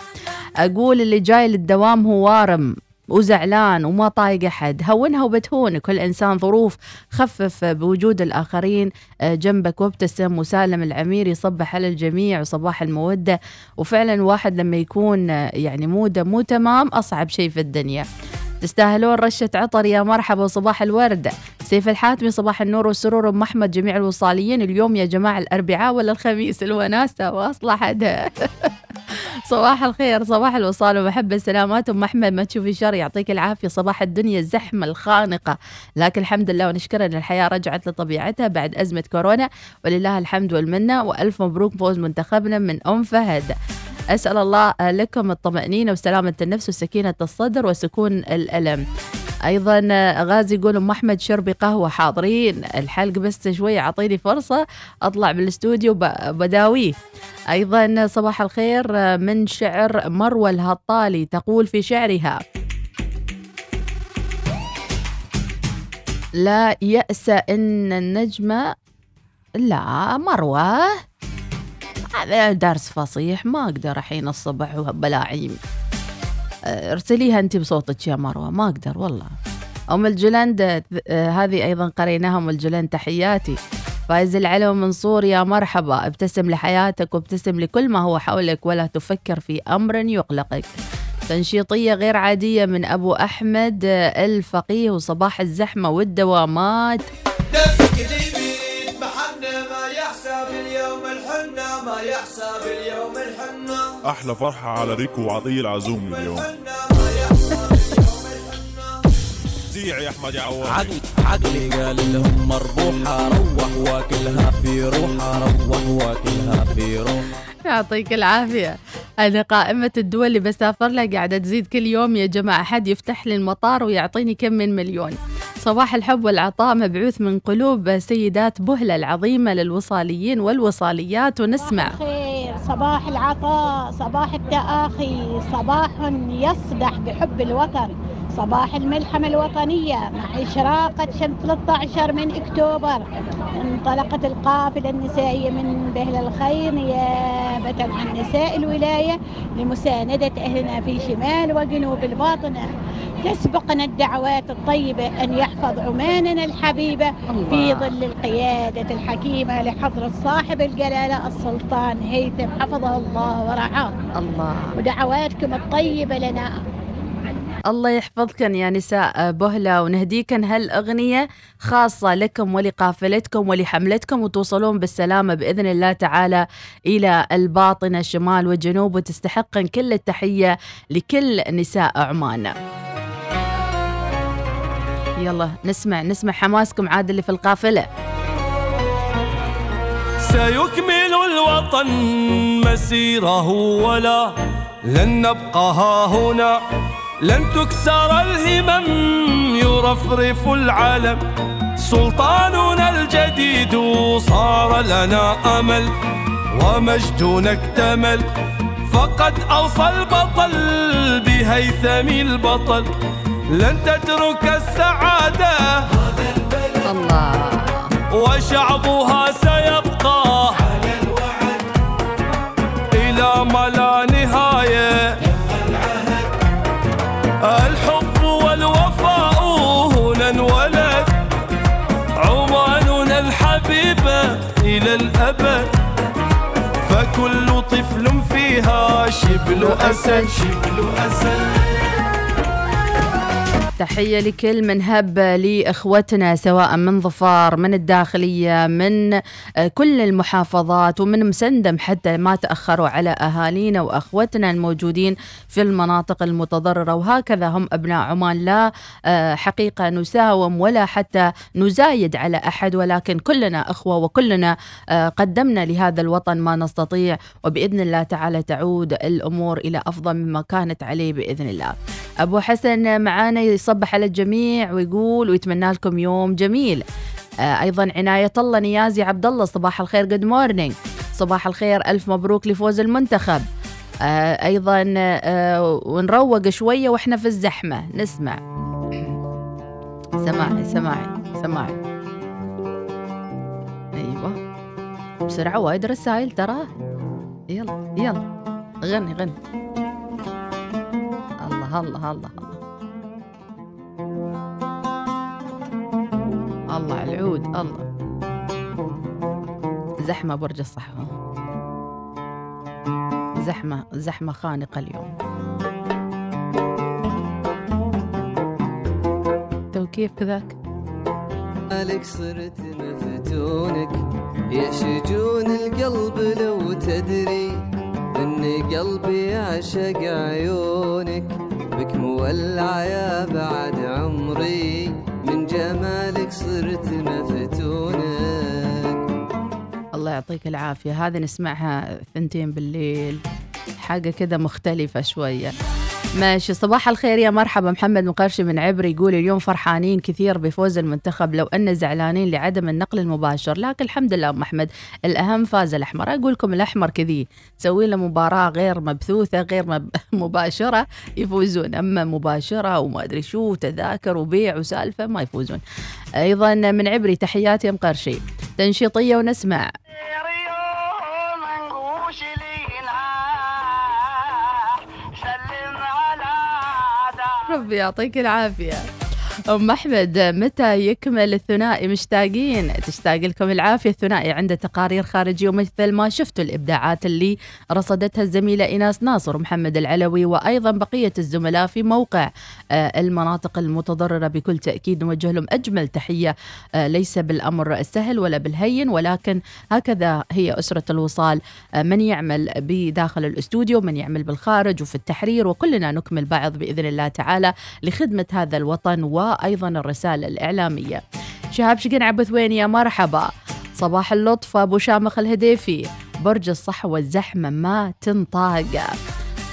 أقول اللي جاي للدوام هو وارم وزعلان وما طايق أحد. هونها وبتهون كل إنسان ظروف خفف بوجود الآخرين آه، جنبك وابتسم وسالم العمير يصبح على الجميع وصباح المودة. وفعلا واحد لما يكون آه، يعني موده مو تمام أصعب شيء في الدنيا. تستاهلون رشة عطر يا مرحبا وصباح الورد سيف الحاتمي صباح النور والسرور أم أحمد جميع الوصاليين. اليوم يا جماعة الأربعاء ولا الخميس؟ الوناسة واصله حدها صباح الخير صباح الوصال. ومحبة السلامات. أم أحمد ما تشوفي شر يعطيك العافية. صباح الدنيا الزحمة الخانقة. لكن الحمد لله ونشكر إن الحياة رجعت لطبيعتها بعد أزمة كورونا. ولله الحمد والمنة. وألف مبروك فوز منتخبنا من أم فهد. أسأل الله لكم الطمأنينة وسلامة النفس وسكينة الصدر وسكون الألم. أيضا غازي يقول أم أحمد شربي قهوة حاضرين. الحلق بس شوي أعطيني فرصة أطلع بالاستوديو بداويه. أيضا صباح الخير من شعر مروة الهطالي تقول في شعرها لا يأس إن النجمة لا مروة. هذا درس فصيح ما أقدر الحين الصبح بلاعيم. ارسليها انت بصوتك يا مروة. ما أقدر والله. أم الجلند آه، هذه أيضا قريناها أم الجلند تحياتي. فايز العلو منصور يا مرحبا. ابتسم لحياتك وابتسم لكل ما هو حولك ولا تفكر في أمر يقلقك. تنشيطية غير عادية من أبو أحمد آه، الفقيه وصباح الزحمة والدوامات. ما يحسب اليوم الحنة أحلى فرحة على ريكو وعطية العزومي اليوم. زيع يا أحمد يا عواد عقلي عقلي قال لهم مربوحة روح واكلها في روحها روح واكلها في روح يعطيك العافية. أنا قائمة الدول اللي بسافر لها قاعدة تزيد كل يوم يا جماعة حد يفتح لي المطار ويعطيني كم من مليون. صباح الحب والعطاء مبعوث من قلوب سيدات بهلة العظيمة للوصاليين والوصاليات ونسمع. صباح العطاء صباح التآخي صباح يصدح بحب الوطن صباح الملحمة الوطنية مع إشراقة شمس 13 من أكتوبر. انطلقت القافلة النسائية من بهل الخير نيابة عن نساء الولاية لمساندة أهلنا في شمال وجنوب الباطنة تسبقنا الدعوات الطيبة أن يحفظ عماننا الحبيبة في. ظل القيادة الحكيمة لحضرة صاحب الجلالة السلطان هيثم حفظه الله ورعاه. الله. ودعواتكم الطيبة لنا. الله يحفظكن يا نساء بهلة ونهديكن هالأغنية خاصة لكم ولقافلتكم ولحملتكم وتوصلون بالسلامة بإذن الله تعالى إلى الباطنة شمال وجنوب وتستحقن كل التحية لكل نساء عمان. يلا نسمع نسمع حماسكم عاد اللي في القافلة. سيكمل الوطن مسيره ولا لن نبقى ها هنا. لن تكسر الهمم يرفرف العلم. سلطاننا الجديد صار لنا أمل ومجدنا اكتمل. فقد أوصى البطل بهيثم البطل. لن تترك السعادة. الله. وشعبها سيبقى. إلى ما لا نهاية طفل فيها شبل أسد شبل أسد تحية لكل من هب لإخوتنا سواء من ظفار من الداخلية من آه، كل المحافظات ومن مسندم حتى ما تأخروا على أهالينا وأخوتنا الموجودين في المناطق المتضررة. وهكذا هم أبناء عمان. لا آه، حقيقة نساوم ولا حتى نزايد على أحد ولكن كلنا أخوة وكلنا آه، قدمنا لهذا الوطن ما نستطيع. وبإذن الله تعالى تعود الأمور إلى أفضل مما كانت عليه بإذن الله. أبو حسن معانا يصبح على الجميع ويقول ويتمنى لكم يوم جميل. آه، أيضا عناية الله نيازي عبد الله صباح الخير good morning صباح الخير ألف مبروك لفوز المنتخب. آه، أيضا آه، ونروق شوية وإحنا في الزحمة. نسمع. سماعي سماعي سماعي. أيوة. بسرعة وايد رسائل ترى. يلا يلا. غني غني. الله الله الله الله. على العود الله. زحمة برج الصحوة زحمة زحمة خانقة اليوم. تو كيف كذاك مالك صرت مفتونك. يا شجون القلب لو تدري إن قلبي يعشق عيونك. بك مولع يا بعد عمري. جمالك صرت مفتونك. الله يعطيك العافية. هذه نسمعها ثنتين بالليل. حاجة كذا مختلفة شوية. ماشي. صباح الخير يا مرحبا. محمد مقرشي من عبري يقول اليوم فرحانين كثير بفوز المنتخب لو أن زعلانين لعدم النقل المباشر لكن الحمد لله أم أحمد الأهم فاز الأحمر. أقول لكم الأحمر كذي سوي له مباراة غير مبثوثة غير مب... مباشرة يفوزون. أما مباشرة وما أدري شو تذاكر وبيع وسالفة ما يفوزون. أيضا من عبري تحياتي يا مقرشي. تنشيطية ونسمع. ربي يعطيك العافية. أم أحمد متى يكمل الثنائي؟ مشتاقين. تشتاق لكم العافية. الثنائي عنده تقارير خارجية ومثل ما شفتوا الإبداعات اللي رصدتها الزميلة إيناس ناصر ومحمد العلوي وأيضا بقية الزملاء في موقع آه، المناطق المتضررة. بكل تأكيد نوجه لهم أجمل تحية آه، ليس بالأمر السهل ولا بالهين ولكن هكذا هي أسرة الوصال آه، من يعمل بداخل الأستوديو من يعمل بالخارج وفي التحرير وكلنا نكمل بعض بإذن الله تعالى لخدمة هذا الوطن وأيضا الرسالة الإعلامية. شهاب شقن عبثوين يا؟ مرحبا. صباح اللطف أبو شامخ الهديفي. برج الصحوة الزحمة ما تنطاق.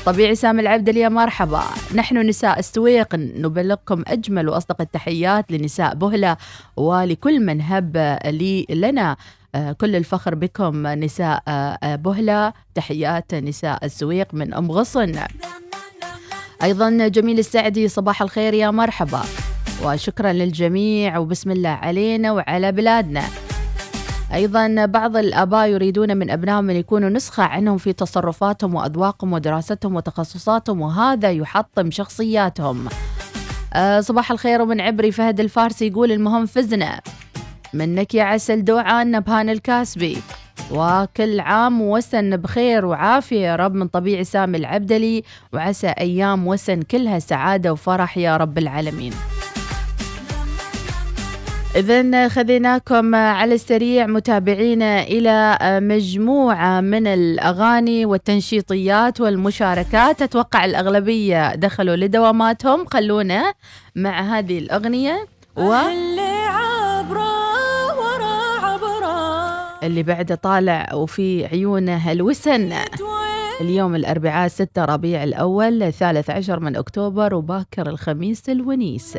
طبيعي سامي العبد يا مرحبا. نحن نساء السويق نبلغكم أجمل وأصدق التحيات لنساء بهلة ولكل من هب لي لنا. آه، كل الفخر بكم نساء آه، بهلة. تحيات نساء السويق من أم غصن. أيضا جميل السعدي صباح الخير يا مرحبا. وشكرا للجميع وبسم الله علينا وعلى بلادنا. أيضا بعض الآباء يريدون من أبنائهم أن يكونوا نسخة عنهم في تصرفاتهم وأذواقهم ودراستهم وتخصصاتهم وهذا يحطم شخصياتهم. أه صباح الخير ومن عبري فهد الفارسي يقول المهم فزنا. منك يا عسل دوعان نبهان الكاسبي. وكل عام وسن بخير وعافية يا رب من طبيعي سامي العبدلي وعسى أيام وسن كلها سعادة وفرح يا رب العالمين. إذا خذيناكم على السريع متابعينا إلى مجموعة من الأغاني والتنشيطيات والمشاركات. أتوقع الأغلبية دخلوا لدواماتهم. خلونا مع هذه الأغنية و اللي بعده طالع وفي عيونه الوسن. اليوم الأربعاء 6 ربيع الأول الثالث عشر من أكتوبر وباكر الخميس الونيس.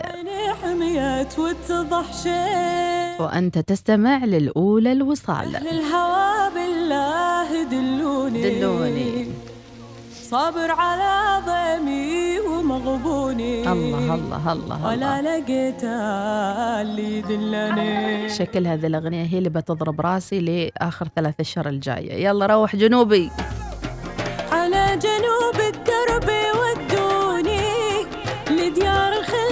وأنت تستمع للأولى الوصال. للهوى بالله دلوني. دلوني. صابر على ضيمي ومغبوني. الله الله الله ولا لقيت اللي يدلني شكل هذه الأغنية هي اللي بتضرب راسي لآخر ثلاث أشهر الجاية. يلا روح جنوبي. على جنوب الدرب ودوني لديار خلاني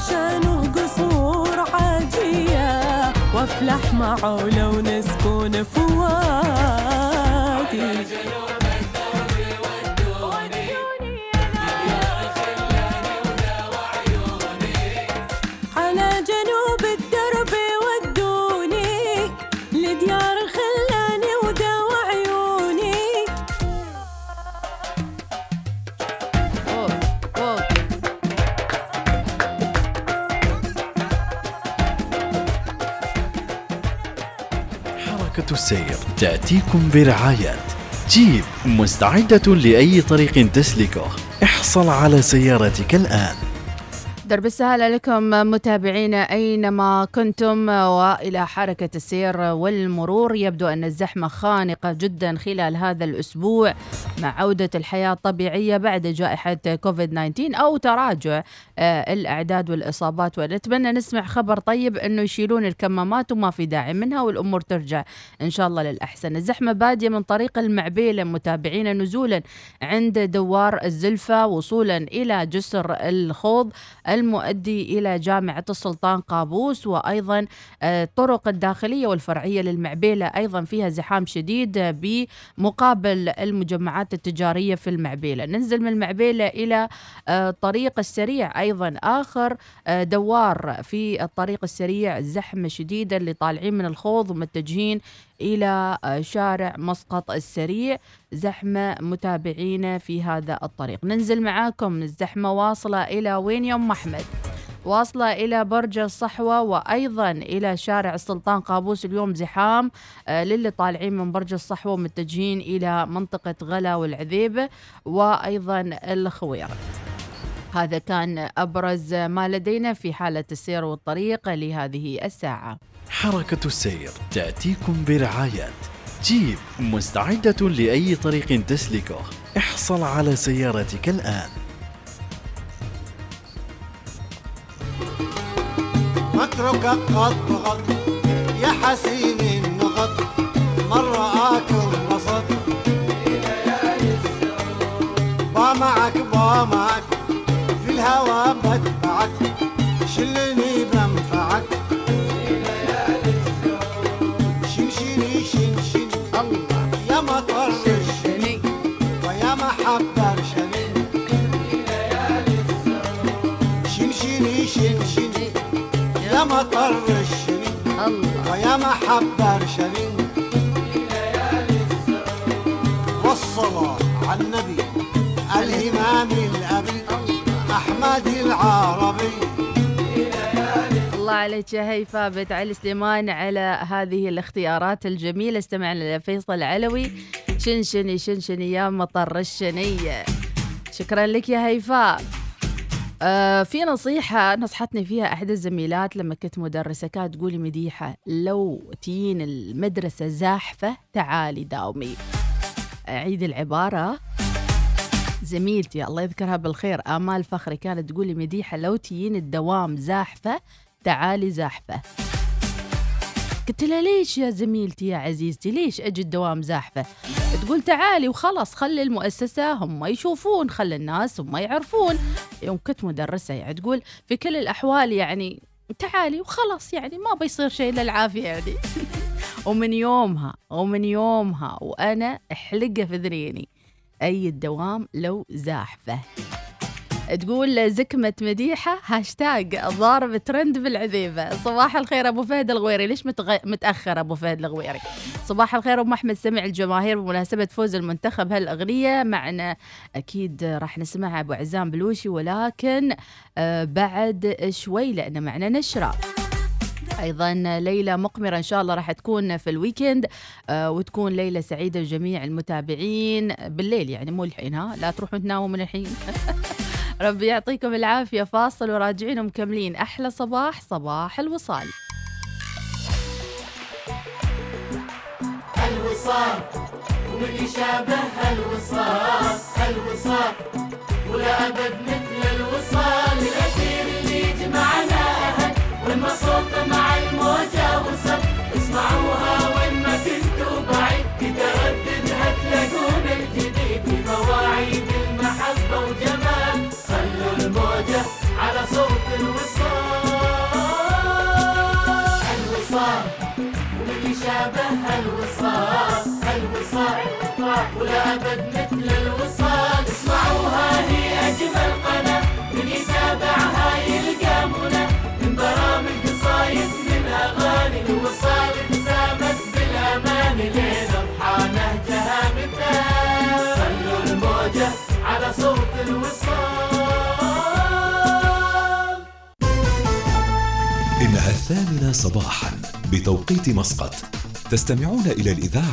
عشانه قصور عاجية وأفلح معه لو نسكن على تأتيكم برعاية. جيب مستعدة لأي طريق تسلكه. احصل على سيارتك الآن. درب السهالة لكم متابعينا أينما كنتم وإلى حركة السير والمرور. يبدو أن الزحمة خانقة جدا خلال هذا الأسبوع مع عودة الحياة الطبيعية بعد جائحة كوفيد 19 أو تراجع آه، الأعداد والإصابات. ونتمنى نسمع خبر طيب أنه يشيلون الكمامات وما في داعي منها والأمور ترجع إن شاء الله للأحسن. الزحمة بادية من طريق المعبيلة متابعينا نزولا عند دوار الزلفة وصولا إلى جسر الخوض المؤدي إلى جامعة السلطان قابوس وأيضا آه، الطرق الداخلية والفرعية للمعبيلة أيضا فيها زحام شديد بمقابل المجمعات التجارية في المعبيلة. ننزل من المعبيلة إلى آه، الطريق السريع أيضا آخر آه، دوار في الطريق السريع زحمة شديدة اللي طالعين من الخوض ومتجهين إلى شارع مسقط السريع. زحمة متابعينا في هذا الطريق. ننزل معاكم الزحمة واصلة إلى وين يا أم أحمد؟ واصلة إلى برج الصحوة وأيضا إلى شارع السلطان قابوس اليوم زحام. آه، للي طالعين من برج الصحوة ومتجهين إلى منطقة غلا والعذيبة وأيضا الخوير هذا كان أبرز ما لدينا في حالة السير والطريق لهذه الساعة. حركة السير تأتيكم برعاية جيب مستعدة لأي طريق تسلكه. احصل على سيارتك الآن. متركك قط غط يا حسين النغط مرة آكل رصد با معك با معك. الهوى بتبعك شلني بنفعك شنشني شنشني الله يا مطر الشني ويا محبة شني شنشني شنشني يا مطر الشني الله ويا محبة شني والصلاة على النبي. أحمد العربي. الله عليك يا هيفا بنت علي سليمان على هذه الاختيارات الجميلة. استمعنا لفيصل علوي. شنشني شنشني يا مطر الشنية شكرا لك يا هيفاء آه في نصيحة نصحتني فيها إحدى الزميلات لما كنت مدرسة كانت تقولي مديحة لو تين المدرسة زاحفة تعالي داومي. أعيد العبارة. زميلتي الله يذكرها بالخير آمال فخري كانت تقولي مديحة لو تيين الدوام زاحفة تعالي زاحفة. قلت لها ليش يا زميلتي يا عزيزتي؟ ليش أجي الدوام زاحفة؟ تقول تعالي وخلاص خلي المؤسسة هم يشوفون خلي الناس هم يعرفون. يوم كنت مدرسة يعني تقول في كل الأحوال يعني تعالي وخلاص يعني ما بيصير شيء للعافيه يعني. ومن يومها ومن يومها وأنا احلقه في ذريني. أي الدوام لو زاحفة. تقول زكمة مديحة هاشتاج ضارب ترند بالعذيبة صباح الخير أبو فهد الغويري. ليش متغ... متأخر أبو فهد الغويري؟ صباح الخير أم أحمد سمع الجماهير بمناسبة فوز المنتخب هالأغنية. معنا أكيد راح نسمعها أبو عزام بلوشي ولكن آه، بعد شوي لأن معنا نشرة. أيضا ليله مقمرة إن شاء الله راح تكون في الويكند آه وتكون ليله سعيدة لجميع المتابعين بالليل يعني مو الحين ها؟ لا تروحوا تناموا من الحين. ربي يعطيكم العافية فاصل وراجعين ومكملين أحلى صباح صباح الوصال. الوصال ومن يشابه الوصال الوصال ولا أبد مثل الوصال. والمصوت مع الموجة وصل اسمعوها وين ما كنتوا بعيد. ترددها تلاقون الجديد. في مواعيد المحبة وجمال. خلوا الموجة على صوت الوصال. الوصال ومن يشابه الوصال. الوصال ولا أبد الثامنة صباحا بتوقيت مسقط. تستمعون إلى الإذاعة